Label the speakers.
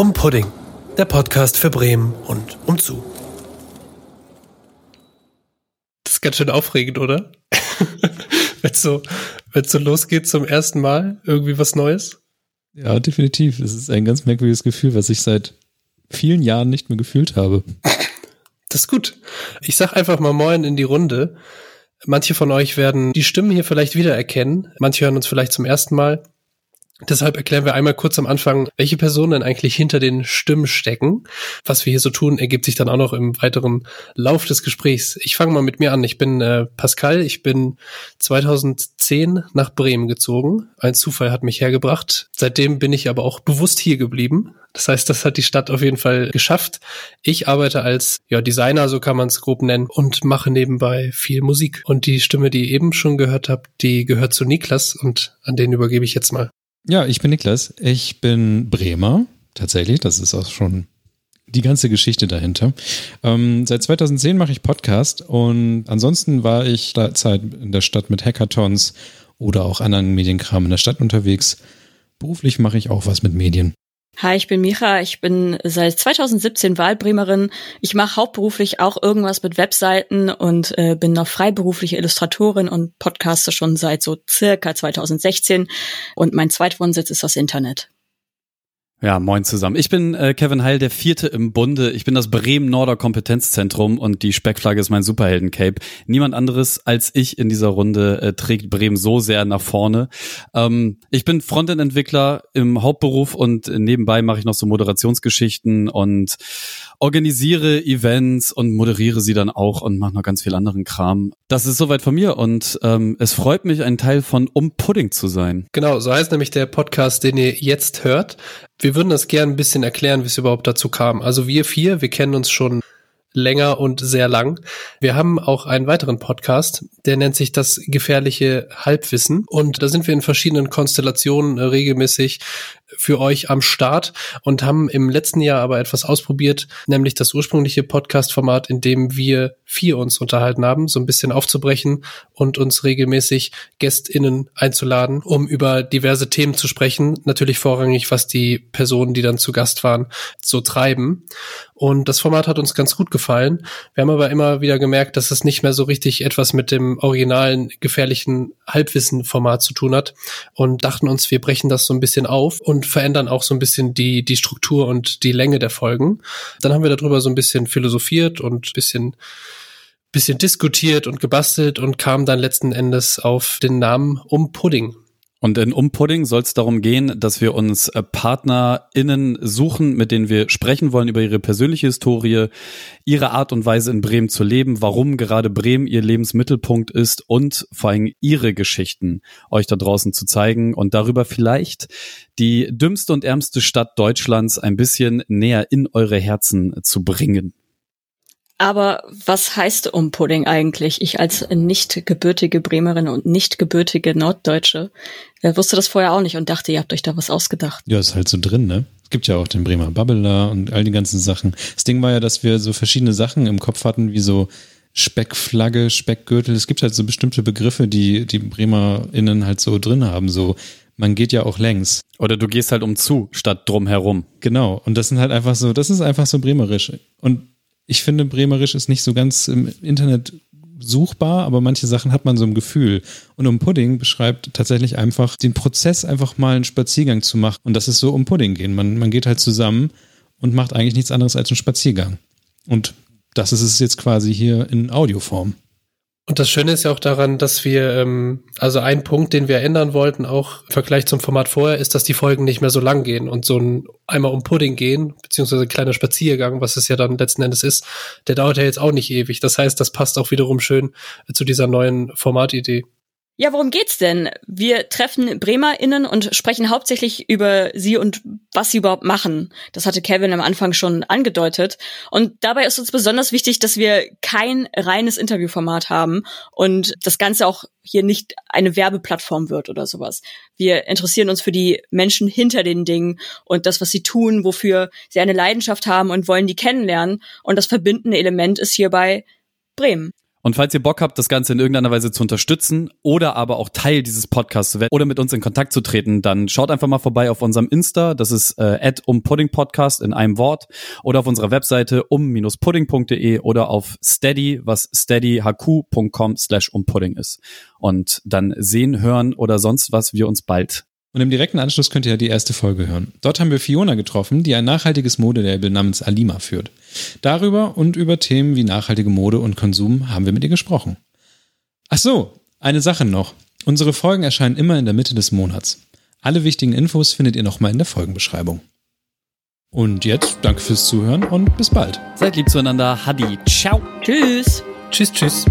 Speaker 1: Um Pudding, der Podcast für Bremen und umzu. Das ist ganz schön aufregend, oder? wenn es so, wenn's so losgeht zum ersten Mal, irgendwie was Neues.
Speaker 2: Ja, definitiv. Es ist ein ganz merkwürdiges Gefühl, was ich seit vielen Jahren nicht mehr gefühlt habe.
Speaker 1: Das ist gut. Ich sag einfach mal Moin in die Runde. Manche von euch werden die Stimmen hier vielleicht wiedererkennen. Manche hören uns vielleicht zum ersten Mal. Deshalb erklären wir einmal kurz am Anfang, welche Personen denn eigentlich hinter den Stimmen stecken. Was wir hier so tun, ergibt sich dann auch noch im weiteren Lauf des Gesprächs. Ich fange mal mit mir an. Ich bin äh, Pascal. Ich bin 2010 nach Bremen gezogen. Ein Zufall hat mich hergebracht. Seitdem bin ich aber auch bewusst hier geblieben. Das heißt, das hat die Stadt auf jeden Fall geschafft. Ich arbeite als ja, Designer, so kann man es grob nennen, und mache nebenbei viel Musik. Und die Stimme, die ihr eben schon gehört habt, die gehört zu Niklas und an den übergebe ich jetzt mal.
Speaker 2: Ja, ich bin Niklas. Ich bin Bremer. Tatsächlich, das ist auch schon die ganze Geschichte dahinter. Ähm, seit 2010 mache ich Podcast und ansonsten war ich Zeit in der Stadt mit Hackathons oder auch anderen Medienkram in der Stadt unterwegs. Beruflich mache ich auch was mit Medien.
Speaker 3: Hi, ich bin Micha. Ich bin seit 2017 Wahlbremerin. Ich mache hauptberuflich auch irgendwas mit Webseiten und äh, bin noch freiberufliche Illustratorin und podcaste schon seit so circa 2016. Und mein Zweitwohnsitz ist das Internet.
Speaker 4: Ja, moin zusammen. Ich bin äh, Kevin Heil, der Vierte im Bunde. Ich bin das Bremen-Norder Kompetenzzentrum und die Speckflagge ist mein Superhelden-Cape. Niemand anderes als ich in dieser Runde äh, trägt Bremen so sehr nach vorne. Ähm, ich bin Frontend-Entwickler im Hauptberuf und nebenbei mache ich noch so Moderationsgeschichten und organisiere Events und moderiere sie dann auch und mache noch ganz viel anderen Kram. Das ist soweit von mir und ähm, es freut mich, ein Teil von Um Pudding zu sein.
Speaker 1: Genau, so heißt nämlich der Podcast, den ihr jetzt hört. Wir würden das gerne ein bisschen erklären, wie es überhaupt dazu kam. Also wir vier, wir kennen uns schon länger und sehr lang. Wir haben auch einen weiteren Podcast, der nennt sich das gefährliche Halbwissen. Und da sind wir in verschiedenen Konstellationen äh, regelmäßig für euch am Start und haben im letzten Jahr aber etwas ausprobiert, nämlich das ursprüngliche Podcast-Format, in dem wir vier uns unterhalten haben, so ein bisschen aufzubrechen und uns regelmäßig GästInnen einzuladen, um über diverse Themen zu sprechen. Natürlich vorrangig, was die Personen, die dann zu Gast waren, so treiben. Und das Format hat uns ganz gut gefallen. Wir haben aber immer wieder gemerkt, dass es nicht mehr so richtig etwas mit dem originalen gefährlichen Halbwissen-Format zu tun hat und dachten uns, wir brechen das so ein bisschen auf und verändern auch so ein bisschen die, die Struktur und die Länge der Folgen. Dann haben wir darüber so ein bisschen philosophiert und bisschen bisschen diskutiert und gebastelt und kam dann letzten Endes auf den Namen Um Pudding.
Speaker 4: Und in Umpudding soll es darum gehen, dass wir uns äh, PartnerInnen suchen, mit denen wir sprechen wollen über ihre persönliche Historie, ihre Art und Weise in Bremen zu leben, warum gerade Bremen ihr Lebensmittelpunkt ist und vor allem ihre Geschichten euch da draußen zu zeigen und darüber vielleicht die dümmste und ärmste Stadt Deutschlands ein bisschen näher in eure Herzen zu bringen.
Speaker 3: Aber was heißt Umpudding eigentlich? Ich als nicht gebürtige Bremerin und nicht gebürtige Norddeutsche äh, wusste das vorher auch nicht und dachte, ihr habt euch da was ausgedacht.
Speaker 2: Ja, ist halt so drin, ne? Es gibt ja auch den Bremer Babbler und all die ganzen Sachen. Das Ding war ja, dass wir so verschiedene Sachen im Kopf hatten, wie so Speckflagge, Speckgürtel. Es gibt halt so bestimmte Begriffe, die die BremerInnen halt so drin haben. So, man geht ja auch längs.
Speaker 4: Oder du gehst halt um zu, statt drumherum.
Speaker 2: Genau. Und das sind halt einfach so, das ist einfach so bremerisch. Und ich finde, Bremerisch ist nicht so ganz im Internet suchbar, aber manche Sachen hat man so im Gefühl. Und um Pudding beschreibt tatsächlich einfach den Prozess, einfach mal einen Spaziergang zu machen. Und das ist so um Pudding gehen. Man, man geht halt zusammen und macht eigentlich nichts anderes als einen Spaziergang. Und das ist es jetzt quasi hier in Audioform.
Speaker 1: Und das Schöne ist ja auch daran, dass wir, ähm, also ein Punkt, den wir ändern wollten, auch im Vergleich zum Format vorher, ist, dass die Folgen nicht mehr so lang gehen und so ein einmal um Pudding gehen, beziehungsweise ein kleiner Spaziergang, was es ja dann letzten Endes ist, der dauert ja jetzt auch nicht ewig. Das heißt, das passt auch wiederum schön zu dieser neuen Formatidee.
Speaker 3: Ja, worum geht's denn? Wir treffen BremerInnen und sprechen hauptsächlich über sie und was sie überhaupt machen. Das hatte Kevin am Anfang schon angedeutet. Und dabei ist uns besonders wichtig, dass wir kein reines Interviewformat haben und das Ganze auch hier nicht eine Werbeplattform wird oder sowas. Wir interessieren uns für die Menschen hinter den Dingen und das, was sie tun, wofür sie eine Leidenschaft haben und wollen die kennenlernen. Und das verbindende Element ist hierbei Bremen.
Speaker 4: Und falls ihr Bock habt, das Ganze in irgendeiner Weise zu unterstützen oder aber auch Teil dieses Podcasts zu werden oder mit uns in Kontakt zu treten, dann schaut einfach mal vorbei auf unserem Insta, das ist äh, umpuddingpodcast in einem Wort oder auf unserer Webseite um-pudding.de oder auf steady, was steadyhq.com slash umpudding ist. Und dann sehen, hören oder sonst was wir uns bald
Speaker 2: und im direkten Anschluss könnt ihr ja die erste Folge hören. Dort haben wir Fiona getroffen, die ein nachhaltiges Modelabel namens Alima führt. Darüber und über Themen wie nachhaltige Mode und Konsum haben wir mit ihr gesprochen. Ach so, eine Sache noch. Unsere Folgen erscheinen immer in der Mitte des Monats. Alle wichtigen Infos findet ihr nochmal in der Folgenbeschreibung. Und jetzt danke fürs Zuhören und bis bald.
Speaker 4: Seid lieb zueinander. Hadi. Ciao.
Speaker 3: Tschüss.
Speaker 1: Tschüss, tschüss.